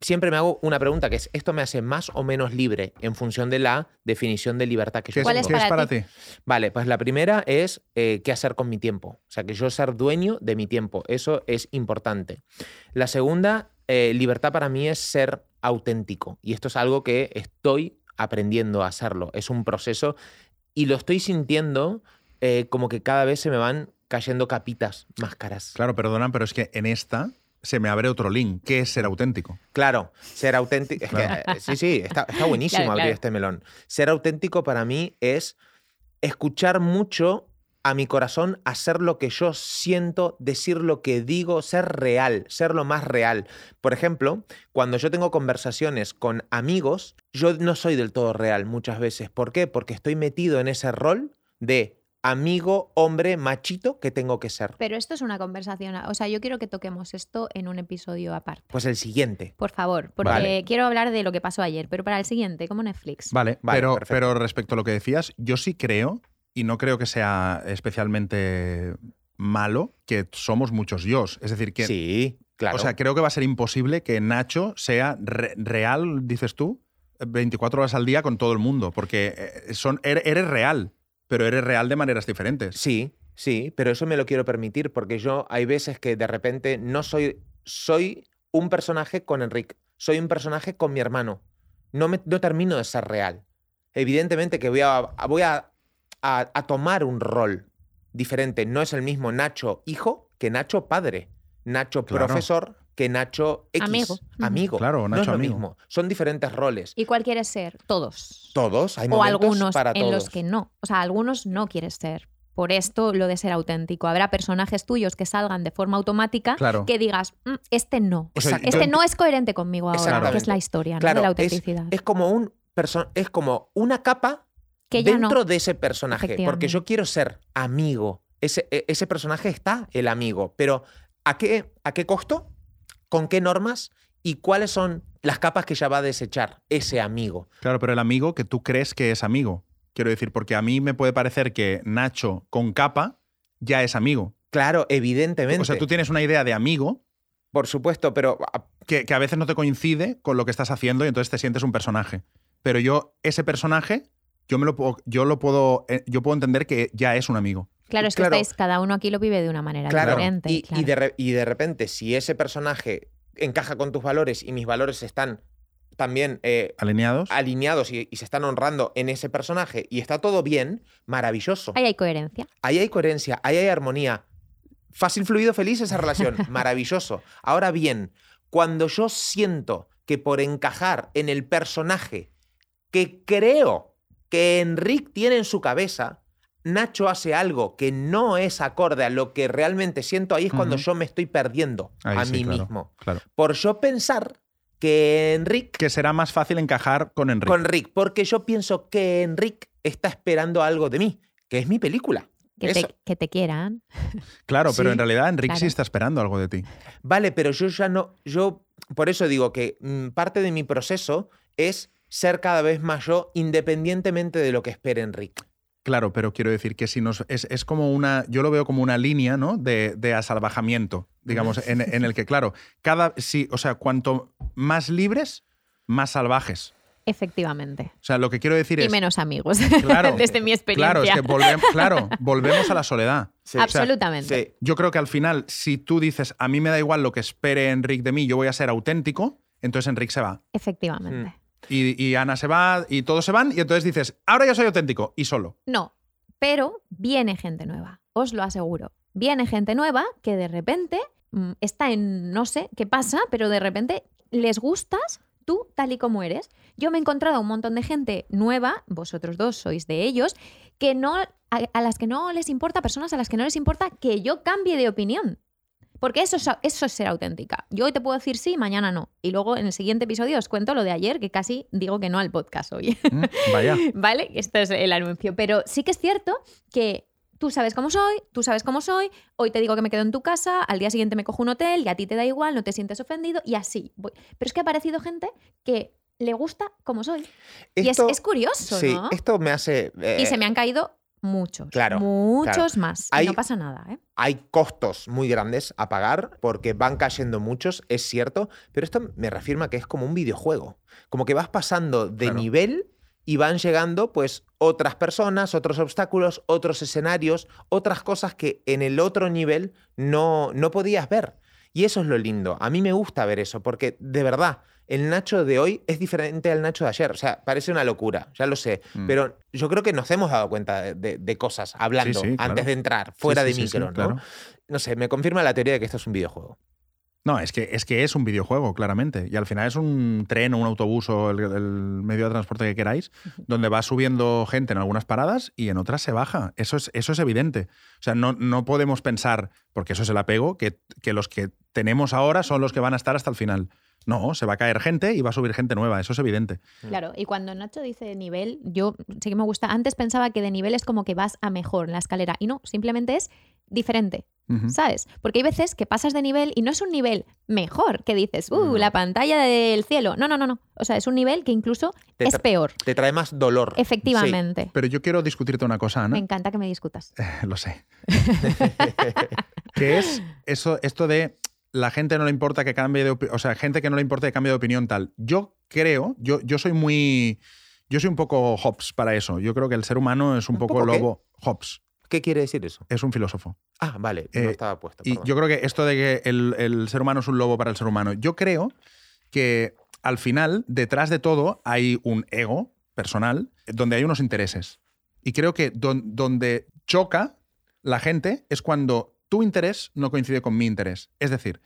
siempre me hago una pregunta que es, ¿esto me hace más o menos libre en función de la definición de libertad que ¿Qué yo ¿Cuál tengo? es qué es para ti? Vale, pues la primera es eh, qué hacer con mi tiempo. O sea, que yo ser dueño de mi tiempo. Eso es importante. La segunda, eh, libertad para mí es ser auténtico. Y esto es algo que estoy aprendiendo a hacerlo. Es un proceso y lo estoy sintiendo eh, como que cada vez se me van cayendo capitas, máscaras. Claro, perdona, pero es que en esta se me abre otro link. ¿Qué es ser auténtico? Claro, ser auténtico. es que, Claro. eh, sí, sí, está, está buenísimo Claro, abrir claro. este melón. Ser auténtico para mí es escuchar mucho a mi corazón, hacer lo que yo siento, decir lo que digo, ser real, ser lo más real. Por ejemplo, cuando yo tengo conversaciones con amigos, yo no soy del todo real muchas veces. ¿Por qué? Porque estoy metido en ese rol de amigo, hombre, machito que tengo que ser. Pero esto es una conversación. O sea, yo quiero que toquemos esto en un episodio aparte. Pues el siguiente. Por favor, porque Vale. quiero hablar de lo que pasó ayer, pero para el siguiente, como Netflix. Vale, Vale, pero, perfecto. pero respecto a lo que decías, yo sí creo, y no creo que sea especialmente malo, que somos muchos yo. Es decir, que. Sí, claro. O sea, creo que va a ser imposible que Nacho sea re- real, dices tú, 24 horas al día con todo el mundo, porque eh, son, eres, eres real, pero eres real de maneras diferentes. Sí, sí, pero eso me lo quiero permitir porque yo hay veces que de repente no soy, soy un personaje con Enrique, soy un personaje con mi hermano. No, me, no termino de ser real. Evidentemente que voy a, a- voy a, a- a tomar un rol diferente. No es el mismo Nacho hijo que Nacho padre, Nacho Claro. profesor que Nacho X. Amigo. Amigo. Claro, no es Nacho lo amigo. mismo. Son diferentes roles. ¿Y cuál quieres ser? Todos. Todos, hay o algunos para en todos. los que no. O sea, algunos no quieres ser. Por esto lo de ser auténtico. Habrá personajes tuyos que salgan de forma automática Claro. que digas, "Mm, este no. O sea, Exacto. Este no es coherente conmigo ahora, que es la historia ¿no? Claro, de la autenticidad. Es, como un es como una capa que dentro no. de ese personaje. Porque yo quiero ser amigo. Ese, e- ese personaje está el amigo. Pero ¿a qué, ¿a qué costo? ¿Con qué normas? ¿Y cuáles son las capas que ya va a desechar ese amigo? Claro, pero el amigo que tú crees que es amigo. Quiero decir, porque a mí me puede parecer que Nacho con capa ya es amigo. Claro, evidentemente. O sea, tú tienes una idea de amigo Por supuesto, pero ah, que, que a veces no te coincide con lo que estás haciendo y entonces te sientes un personaje. Pero yo, ese personaje, yo me lo puedo, yo lo puedo, eh, yo puedo entender que ya es un amigo. Claro, es que claro. estáis, cada uno aquí lo vive de una manera claro. diferente. Y, y claro. de re- y de repente, si ese personaje encaja con tus valores y mis valores están también eh, ¿Alineados? alineados y, y se están honrando en ese personaje y está todo bien, maravilloso. Ahí hay coherencia. Ahí hay coherencia, ahí hay armonía. Fácil, fluido, feliz esa relación. Maravilloso. Ahora bien, cuando yo siento que por encajar en el personaje que creo que Enric tiene en su cabeza, Nacho hace algo que no es acorde a lo que realmente siento, ahí es cuando yo me estoy perdiendo Ahí a sí, mí claro, mismo. Claro. Por yo pensar que Enric Que será más fácil encajar con Enrique. con Rick, porque yo pienso que Enric está esperando algo de mí, que es mi película. Que te, que te quieran. Claro, pero Sí, en realidad Enrique sí está esperando algo de ti. Vale, pero yo ya no, yo por eso digo que mm, parte de mi proceso es ser cada vez más yo, independientemente de lo que espere Enrique. Claro, pero quiero decir que si nos. Es, es como una. Yo lo veo como una línea, ¿no? De, de asalvajamiento. Digamos, en, en el que, claro, cada. Sí, o sea, cuanto más libres, más salvajes. Efectivamente. O sea, lo que quiero decir Y es. menos amigos. Claro, Desde mi experiencia. Claro, es que volvemos, claro, volvemos a la soledad. Sí. Absolutamente. Sí, Yo creo que al final, si tú dices, a mí me da igual lo que espere Enrique de mí, yo voy a ser auténtico, entonces Enrique se va. Efectivamente. Y, Ana se va, y todos se van, y entonces dices, ahora yo soy auténtico, y solo. No, pero viene gente nueva, os lo aseguro. Viene gente nueva que de repente mm, está en, no sé qué pasa, pero de repente les gustas tú tal y como eres. Yo me he encontrado un montón de gente nueva, vosotros dos sois de ellos, que no, a las que no les importa, personas a las que no les importa que yo cambie de opinión. Porque eso es, eso es ser auténtica. Yo hoy te puedo decir sí, mañana no. Y luego en el siguiente episodio os cuento lo de ayer, que casi digo que no al podcast hoy. Mm, Vaya. ¿Vale? Esto es el anuncio. Pero sí que es cierto que tú sabes cómo soy, tú sabes cómo soy, hoy te digo que me quedo en tu casa, al día siguiente me cojo un hotel y a ti te da igual, no te sientes ofendido y así. voy. Pero es que ha aparecido gente que le gusta como soy. y es, Esto- es curioso, Sí, ¿no? esto me hace... eh, Y se me han caído muchos. claro, Muchos más. Y Hay- no pasa nada, ¿eh? hay costos muy grandes a pagar porque van cayendo muchos, es cierto, pero esto me reafirma que es como un videojuego, como que vas pasando de Claro. nivel y van llegando pues otras personas, otros obstáculos, otros escenarios, otras cosas que en el otro nivel no, no podías ver. Y eso es lo lindo. A mí me gusta ver eso porque de verdad el Nacho de hoy es diferente al Nacho de ayer. O sea, parece una locura, ya lo sé. Mm. Pero yo creo que nos hemos dado cuenta de, de- de cosas hablando Sí, sí, claro. antes de entrar, fuera Sí, de sí, sí, sí, micro, ¿no? claro. No sé, me confirma la teoría de que esto es un videojuego. No, es que, es que es un videojuego, claramente. Y al final es un tren o un autobús o el, el medio de transporte que queráis, donde va subiendo gente en algunas paradas y en otras se baja. Eso es, eso es evidente. O sea, no, no podemos pensar, porque eso es el apego, que, que los que tenemos ahora son los que van a estar hasta el final. No, se va a caer gente y va a subir gente nueva, eso es evidente. Claro, y cuando Nacho dice nivel, yo sí que me gusta. Antes pensaba que de nivel es como que vas a mejor en la escalera. Y no, simplemente es diferente. ¿Sabes? Porque hay veces que pasas de nivel y no es un nivel mejor, que dices, uh, No. la pantalla del cielo. No, no, no, no. O sea, es un nivel que incluso Te es peor. Te trae más dolor. Efectivamente. Pero yo quiero discutirte una cosa, Ana. Me encanta que me discutas. Lo sé. que es eso, esto de la gente no le importa que cambie de opinión, o sea, gente que no le importa que cambie de opinión tal. Yo creo, yo, yo soy muy, yo soy un poco Hobbes para eso. Yo creo que el ser humano es un, ¿Un poco, poco qué? lobo. Hobbes ¿Qué quiere decir eso? es un filósofo. Ah, vale, Eh, no estaba puesto. Y yo creo que esto de que el, el ser humano es un lobo para el ser humano, yo creo que al final, detrás de todo, hay un ego personal donde hay unos intereses. Y creo que don- donde choca la gente es cuando tu interés no coincide con mi interés. Es decir,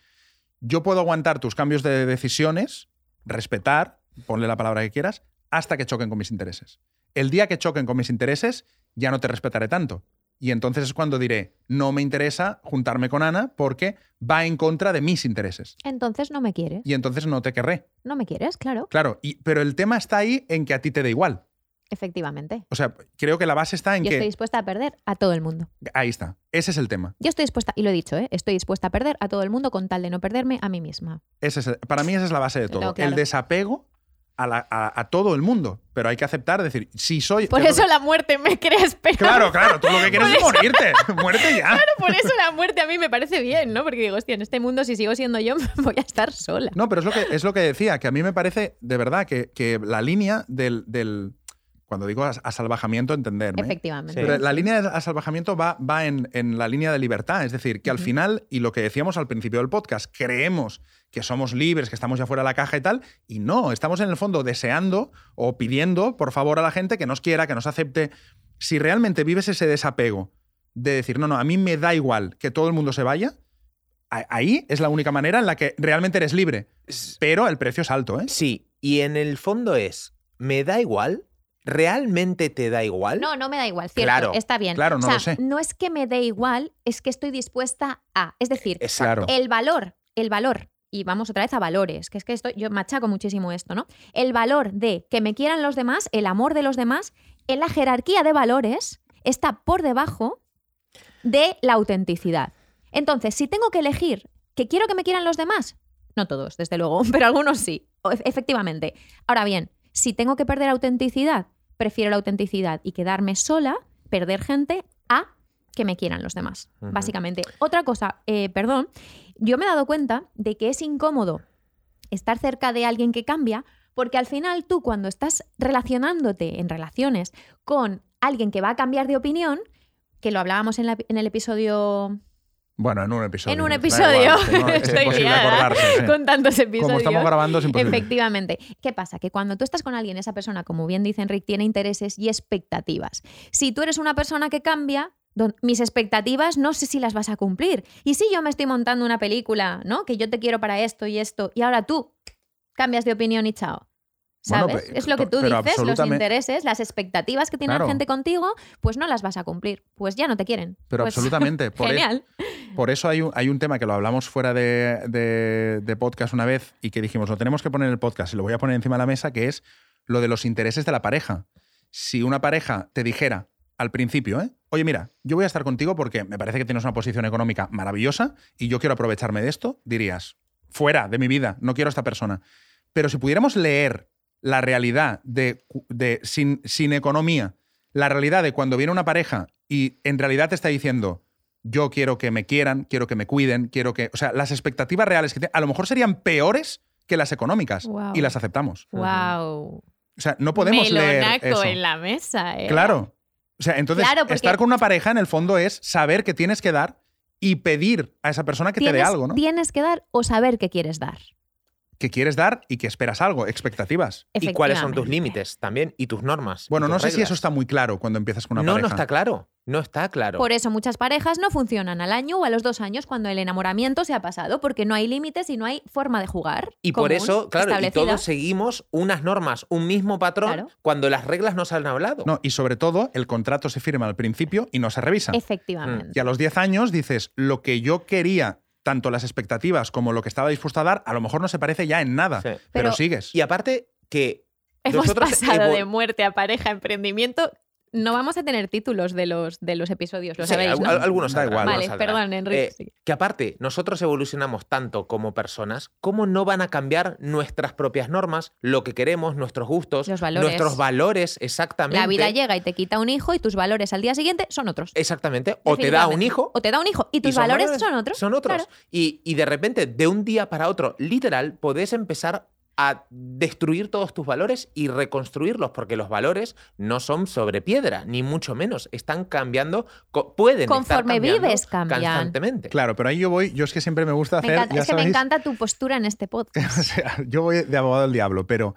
yo puedo aguantar tus cambios de decisiones, respetar, ponle la palabra que quieras, hasta que choquen con mis intereses. El día que choquen con mis intereses, ya no te respetaré tanto. Y entonces es cuando diré, no me interesa juntarme con Ana porque va en contra de mis intereses. Entonces no me quieres. Y entonces no te querré. No me quieres, claro. Claro, y, pero el tema está ahí en que a ti te da igual. Efectivamente. O sea, creo que la base está en Yo que... estoy dispuesta a perder a todo el mundo. Ahí está. Ese es el tema. Yo estoy dispuesta, y lo he dicho, ¿eh? estoy dispuesta a perder a todo el mundo con tal de no perderme a mí misma. Ese es el- para mí esa es la base de todo. claro. El desapego a, la- a- a todo el mundo. Pero hay que aceptar, decir, si soy... Por que- eso la muerte me crea esperanza. Claro, claro, tú lo que quieres es morirte. Muérete ya. Por eso la muerte a mí me parece bien, ¿no? Porque digo, hostia, en este mundo si sigo siendo yo voy a estar sola. No, pero es lo que, es lo que decía, que a mí me parece, de verdad, que, que la línea del, del- Cuando digo as- asalvajamiento, entenderme. ¿eh? Efectivamente. Sí. Pero la línea de asalvajamiento va, va en, en la línea de libertad. Es decir, que al final, y lo que decíamos al principio del podcast, creemos que somos libres, que estamos ya fuera de la caja y tal, y no, estamos en el fondo deseando o pidiendo, por favor, a la gente que nos quiera, que nos acepte. Si realmente vives ese desapego de decir, no, no, a mí me da igual que todo el mundo se vaya, ahí es la única manera en la que realmente eres libre. Pero el precio es alto, ¿eh? Sí, y en el fondo es, ¿me da igual? ¿Realmente te da igual? No, no me da igual, cierto, Claro, está bien. claro, no o sea, lo sé. no es que me dé igual, es que estoy dispuesta a. Es decir, Exacto. el valor, el valor, y vamos otra vez a valores, que es que esto, yo machaco muchísimo esto, ¿no? El valor de que me quieran los demás, el amor de los demás, en la jerarquía de valores está por debajo de la autenticidad. Entonces, si tengo que elegir que quiero que me quieran los demás, no todos, desde luego, pero algunos sí, efectivamente. Ahora bien, si tengo que perder autenticidad, prefiero la autenticidad y quedarme sola, perder gente, a que me quieran los demás, básicamente. Otra cosa, eh, perdón, yo me he dado cuenta de que es incómodo estar cerca de alguien que cambia, porque al final tú cuando estás relacionándote en relaciones con alguien que va a cambiar de opinión, que lo hablábamos en, la- en el episodio Bueno, en un episodio. En un episodio. igual, es Estoy imposible acordarse. sí. con tantos episodios. Como estamos grabando, es imposible. Efectivamente. ¿Qué pasa? Que cuando tú estás con alguien, esa persona, como bien dice Enrique, tiene intereses y expectativas. Si tú eres una persona que cambia, don- mis expectativas no sé si las vas a cumplir. Y si yo me estoy montando una película, ¿no? Que yo te quiero para esto y esto, y ahora tú cambias de opinión y chao. Bueno, ¿Sabes? es lo que tú dices, los intereses, las expectativas que tiene Claro. la gente contigo, pues no las vas a cumplir. Pues ya no te quieren. Pero Pues, absolutamente. Por, e- Genial. por eso hay un, hay un tema que lo hablamos fuera de, de- de podcast una vez y que dijimos, lo tenemos que poner en el podcast y lo voy a poner encima de la mesa, que es lo de los intereses de la pareja. Si una pareja te dijera al principio, ¿eh? oye, mira, yo voy a estar contigo porque me parece que tienes una posición económica maravillosa y yo quiero aprovecharme de esto, dirías, fuera de mi vida, no quiero a esta persona. Pero si pudiéramos leer la realidad de, de sin, sin economía, la realidad de cuando viene una pareja y en realidad te está diciendo, yo quiero que me quieran, quiero que me cuiden, quiero que... O sea, las expectativas reales que tienen, a lo mejor serían peores que las económicas y las aceptamos. Wow. O sea, no podemos leer Melonaco eso. en la mesa, ¿eh? Claro. O sea, entonces Claro, porque- estar con una pareja en el fondo es saber que tienes que dar y pedir a esa persona que te dé algo, ¿no? tienes que dar o saber qué quieres dar. Que quieres dar y que esperas algo, expectativas. ¿Y cuáles son tus límites también? Y tus normas. Bueno, tus no sé si eso está muy claro cuando empiezas con una no, pareja. no está claro. No está claro. Por eso muchas parejas no funcionan al año o a los dos años cuando el enamoramiento se ha pasado, porque no hay límites y no hay forma de jugar. y por eso, claro, y todos seguimos unas normas, un mismo patrón, Claro. cuando las reglas no se han hablado. No, y sobre todo, el contrato se firma al principio y no se revisa. Efectivamente. Y a los 10 años dices, lo que yo quería, tanto las expectativas como lo que estaba dispuesto a dar, a lo mejor no se parece ya en nada. Sí. Pero, Pero- sigues. Y aparte que Hemos pasado de muerte a pareja, emprendimiento. No vamos a tener títulos de los, de los episodios, lo Sí, sabéis, al- ¿no? al- algunos Da igual. Vale, perdón, Enrique. Eh, sí. Que aparte, nosotros evolucionamos tanto como personas, ¿cómo no van a cambiar nuestras propias normas, lo que queremos, nuestros gustos, Los valores. nuestros valores, exactamente? La vida llega y te quita un hijo y tus valores al día siguiente son otros. Exactamente. O te da un hijo. O te da un hijo y tus valores, son otros. Son otros. Claro. Y, y de repente, de un día para otro, literal, podés empezar a destruir todos tus valores y reconstruirlos, porque los valores no son sobre piedra, ni mucho menos. Están cambiando, co- pueden estar Conforme cambiando vives, cambian. constantemente. Claro, pero ahí yo voy, yo es que siempre me gusta Me hacer, encanta- ya es que me encanta tu postura en este podcast. o sea, yo voy de abogado del diablo, pero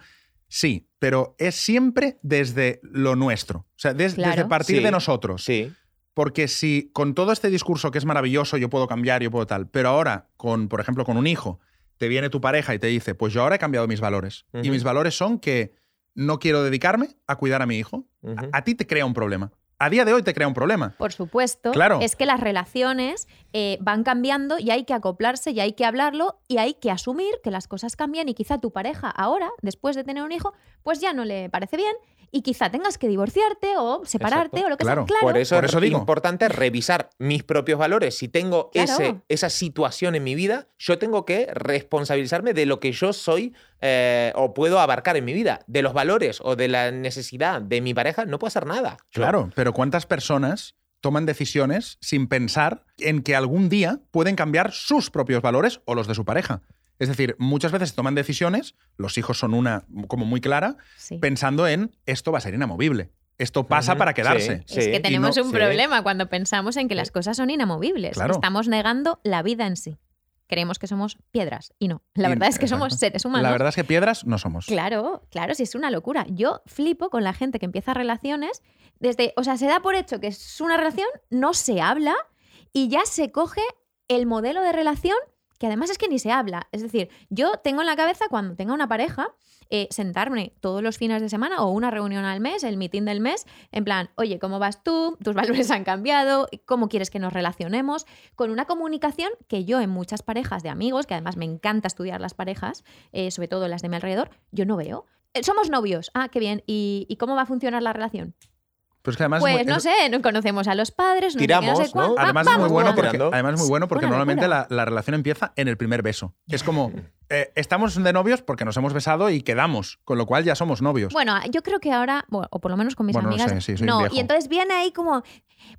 sí, pero es siempre desde lo nuestro. O sea, des- Claro. desde partir Sí, de nosotros. Sí. Porque si con todo este discurso que es maravilloso, yo puedo cambiar, yo puedo tal, pero ahora, con, por ejemplo, con un hijo, te viene tu pareja y te dice, pues yo ahora he cambiado mis valores. Y mis valores son que no quiero dedicarme a cuidar a mi hijo. A ti te crea un problema. A día de hoy te crea un problema. Por supuesto, Claro. es que las relaciones eh, van cambiando y hay que acoplarse y hay que hablarlo y hay que asumir que las cosas cambian y quizá tu pareja ahora, después de tener un hijo, pues ya no le parece bien y quizá tengas que divorciarte o separarte Exacto. o lo que Claro. sea. Claro, Por eso Por es eso digo. importante revisar mis propios valores. Si tengo Claro. ese, esa situación en mi vida, yo tengo que responsabilizarme de lo que yo soy eh, o puedo abarcar en mi vida. De los valores o de la necesidad de mi pareja, no puedo hacer nada. Yo- Claro, pero ¿cuántas personas toman decisiones sin pensar en que algún día pueden cambiar sus propios valores o los de su pareja? Es decir, muchas veces se toman decisiones, los hijos son una como muy clara, Sí. pensando en esto va a ser inamovible. Esto pasa para quedarse. sí, Es sí. que tenemos no- un sí. problema cuando pensamos en que las cosas son inamovibles. Claro. Estamos negando la vida en sí. Creemos que somos piedras y no. La Y- verdad es que somos seres humanos. La verdad es que piedras no somos. Claro, claro, si es una locura. Yo flipo con la gente que empieza relaciones desde, o sea, se da por hecho que es una relación, no se habla y ya se coge el modelo de relación que además es que ni se habla. Es decir, yo tengo en la cabeza cuando tenga una pareja, eh, sentarme todos los fines de semana o una reunión al mes, el meeting del mes, en plan, oye, ¿cómo vas tú? ¿Tus valores han cambiado? ¿Cómo quieres que nos relacionemos? Con una comunicación que yo en muchas parejas de amigos, que además me encanta estudiar las parejas, eh, sobre todo las de mi alrededor, yo no veo. Eh, Somos novios. Ah, qué bien. ¿Y, y cómo va a funcionar la relación? Pues que además es Pues muy- no es- sé, no conocemos a los padres, no sé qué, no sé Tiramos, ¿no? Va- Además es muy bueno porque, además es muy bueno porque normalmente la, relación empieza en el primer beso. Es como, eh, estamos de novios porque nos hemos besado y quedamos, con lo cual ya somos novios. Bueno, yo creo que ahora, bueno, o por lo menos con mis Bueno, no amigas, sé, sí, soy no. viejo. Y entonces viene ahí como,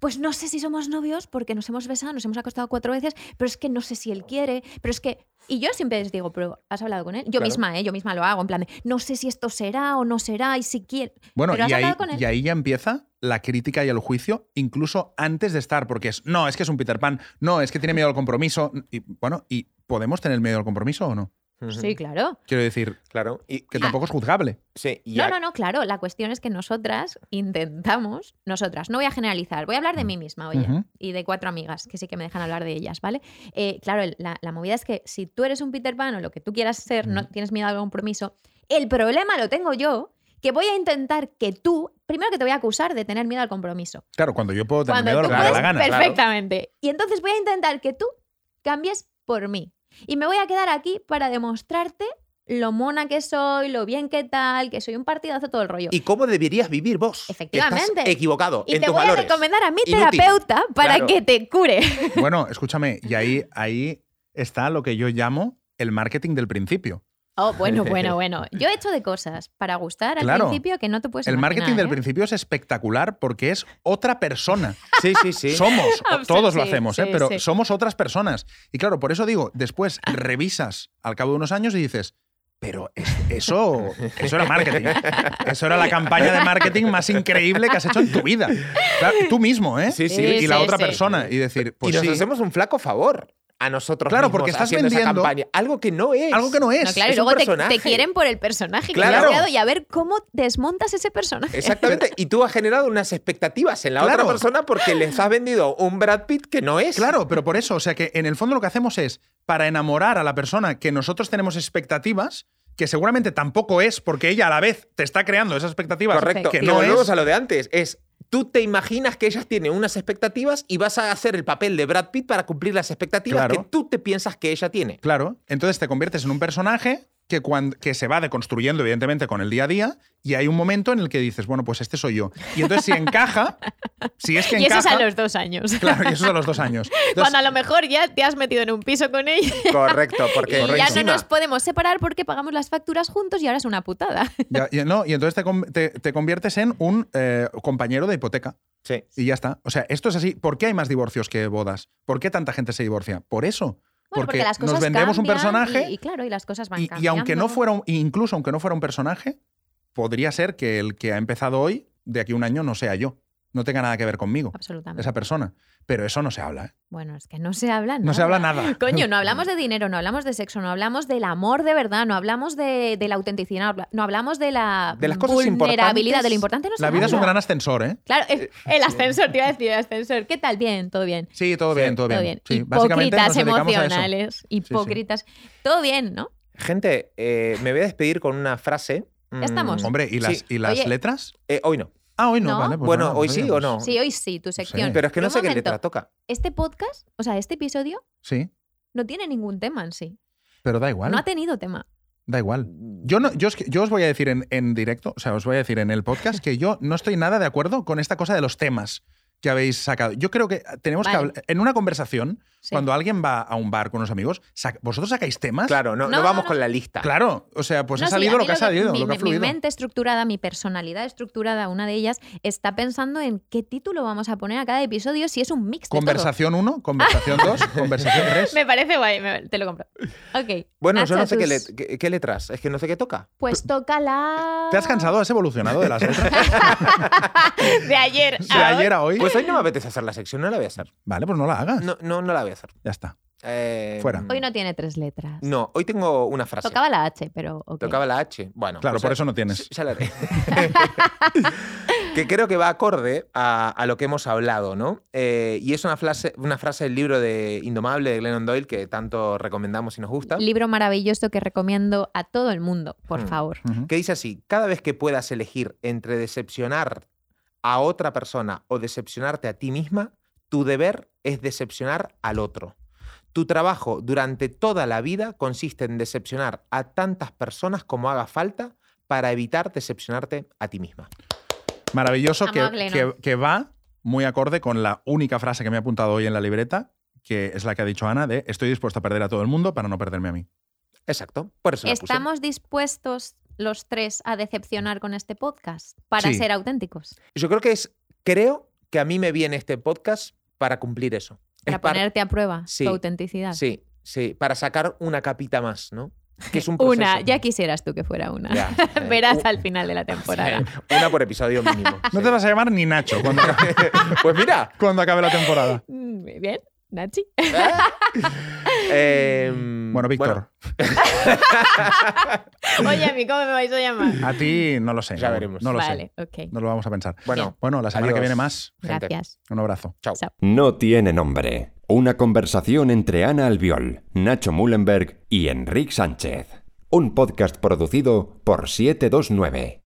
pues no sé si somos novios porque nos hemos besado, nos hemos acostado cuatro veces, pero es que no sé si él quiere, pero es que y yo siempre les digo, pero has hablado con él. Yo Claro. misma, ¿eh? yo misma lo hago, en plan de, no sé si esto será o no será y si quiere. Bueno, pero has y ahí, hablado con él. y ahí ya empieza la crítica y el juicio, incluso antes de estar, porque es, no, es que es un Peter Pan, no, es que tiene miedo al compromiso. Y, bueno, ¿y podemos tener miedo al compromiso o no? Sí, claro. Quiero decir, Claro. Y, que tampoco es juzgable. sí, y No, a- no, no, claro. La cuestión es que nosotras intentamos, nosotras, no voy a generalizar, voy a hablar de mí misma, oye, Ujú. y de cuatro amigas que sí que me dejan hablar de ellas, ¿vale? Eh, claro, el- la, la movida es que si tú eres un Peter Pan o lo que tú quieras ser, no tienes miedo al compromiso, El problema lo tengo yo, que voy a intentar que tú, primero que te voy a acusar de tener miedo al compromiso. Claro, cuando yo puedo tener Cuando miedo a lo tú que me da la puedes, gana. claro. perfectamente. Y entonces voy a intentar que tú cambies por mí. Y me voy a quedar aquí para demostrarte lo mona que soy, lo bien que tal, que soy un partidazo, todo el rollo. ¿Y cómo deberías vivir vos? Efectivamente. Estás equivocado Y en te tus voy valores. a recomendar a mi Inútil. terapeuta para Claro. que te cure. Bueno, escúchame, y ahí, ahí está lo que yo llamo el marketing del principio. Oh, bueno, bueno, bueno. Yo he hecho de cosas para gustar al Claro. principio que no te puedes el marketing del ¿eh? principio es espectacular porque es otra persona. Sí, sí, sí. Somos, todos lo sí, hacemos, ¿eh? pero sí. somos otras personas. Y claro, por eso digo, después revisas al cabo de unos años y dices, pero es- eso, eso era marketing. Eso era la campaña de marketing más increíble que has hecho en tu vida. Claro, tú mismo, ¿eh? Sí, sí. Y la sí, otra sí. persona. Y decir, pues y nos sí, hacemos un flaco favor a nosotros Claro, mismos porque estás haciendo esa vendiendo campaña. Algo que no es. algo que no es. No, claro, y es un luego te, personaje. te quieren por el personaje Claro. que has creado y a ver cómo desmontas ese personaje. Exactamente. Y tú has generado unas expectativas en la Claro. otra persona porque les has vendido un Brad Pitt que no es. Claro, pero por eso, o sea que en el fondo lo que hacemos es, para enamorar a la persona que nosotros tenemos expectativas, que seguramente tampoco es, porque ella a la vez te está creando esas expectativas Correcto. que y no es. a lo de antes. Es tú te imaginas que ellas tienen unas expectativas y vas a hacer el papel de Brad Pitt para cumplir las expectativas Claro. que tú te piensas que ella tiene. Claro, entonces te conviertes en un personaje que, cuan- que se va deconstruyendo, evidentemente, con el día a día, y hay un momento en el que dices, bueno, pues este soy yo. Y entonces si encaja, si es que Y eso encaja... es a los dos años. Claro, y eso es a los dos años. Entonces, Cuando a lo mejor ya te has metido en un piso con ella Correcto, porque y ya no nos podemos separar porque pagamos las facturas juntos y ahora es una putada. ya- ya- no, y entonces te- te conviertes en un eh, compañero de hipoteca. Sí. Y ya está. O sea, esto es así. ¿Por qué hay más divorcios que bodas? ¿Por qué tanta gente se divorcia? Por eso. Bueno, porque, porque las cosas nos vendemos un personaje y, y claro, y las cosas van y, y cambiando. aunque no fuera, un- incluso aunque no fuera un personaje, podría ser que el que ha empezado hoy, de aquí a un año, no sea yo. No tenga nada que ver conmigo, Absolutamente. esa persona. Pero eso no se habla. ¿eh? Bueno, es que no se habla nada. No se habla nada. Coño, no hablamos de dinero, no hablamos de sexo, no hablamos del amor de verdad, no hablamos de, de la autenticidad, no habla- no hablamos de la De las cosas vulnerabilidad, de lo importante no se La vida es un gran ascensor, ¿eh? Claro, el, el ascensor, te iba a decir, el ascensor. ¿Qué tal? Bien, todo bien. Sí, todo Sí, bien, todo bien. Todo bien. Sí, Hipócritas emocionales, hipócritas. Todo bien, ¿no? Gente, eh, me voy a despedir con una frase. Ya estamos. Mm, Hombre, ¿y las, sí. y las Oye. letras? Eh, hoy no. Ah, hoy no, ¿No? vale. pues bueno, nada, hoy pues sí o pues- no. Sí, hoy sí, tu sección. Pero es que no sé qué letra toca. Este podcast, o sea, este episodio, Sí, no tiene ningún tema en sí. pero da igual. No ha tenido tema. Da igual. Yo, no, yo, os, yo os voy a decir en, en directo, o sea, os voy a decir en el podcast que yo no estoy nada de acuerdo con esta cosa de los temas que habéis sacado. Yo creo que tenemos que hablar. En una conversación, Sí. cuando alguien va a un bar con unos amigos, sac- ¿vosotros sacáis temas? Claro, no, no No, vamos no. con la lista. Claro, o sea, pues No, ha salido a lo que ha salido, mi, lo que ha mi fluido. mente estructurada, mi personalidad estructurada, una de ellas, está pensando en qué título vamos a poner a cada episodio si es un mix. Conversación 1, conversación 2, conversación 3. Me parece guay, me- te lo compro. Ok. Bueno, yo no sé qué, qué letras. Es que no sé qué toca. Pues toca la... ¿Te has cansado? ¿Has evolucionado de las letras? de ayer. De ayer a hoy. Pues hoy no me apetece hacer la sección, no la voy a hacer. Vale, pues no la hagas. No, no, no la voy a hacer. Ya está. Eh, Fuera. Hoy no tiene tres letras. No, hoy tengo una frase. Tocaba la H, pero. Tocaba la H. Bueno, Claro, pues por ya- eso no tienes. Ya la que creo que va acorde a, a lo que hemos hablado, ¿no? Eh, y es una frase, una frase del libro de Indomable de Glennon Doyle que tanto recomendamos y nos gusta. Libro maravilloso que recomiendo a todo el mundo, por Hmm. favor. Ujú. que dice así, cada vez que puedas elegir entre decepcionar a otra persona o decepcionarte a ti misma, tu deber es decepcionar al otro. Tu trabajo durante toda la vida consiste en decepcionar a tantas personas como haga falta para evitar decepcionarte a ti misma. Maravilloso que, Amable, ¿no? que- que va muy acorde con la única frase que me he apuntado hoy en la libreta, que es la que ha dicho Ana, de estoy dispuesto a perder a todo el mundo para no perderme a mí. Exacto, por eso la. ¿Estamos dispuestos los tres a decepcionar con este podcast para Sí. ser auténticos? Yo creo que es, creo que a mí me viene este podcast para cumplir eso. Para Es par- ponerte a prueba Sí, tu autenticidad. Sí, sí, para sacar una capita más, ¿no? Que es un proceso. Una, ya quisieras tú que fuera una. Ya, eh, Verás al final de la temporada. Una por episodio mínimo. No sí. te vas a llamar ni Nacho cuando, acabe- Pues mira. cuando acabe la temporada. Mm, Bien, Nachi. Em, Bueno, Víctor, Oye, a mí, ¿cómo me vais a llamar? a ti no lo sé. Ya no- veremos. No lo vale, sé. ok. No lo vamos a pensar. Bueno, Bueno, la semana Adiós. que viene más. gente. Gracias. Un abrazo. chao. Chao. No tiene nombre. Una conversación entre Ana Albiol, Nacho Mullenberg y Enrique Sánchez. un podcast producido por 729.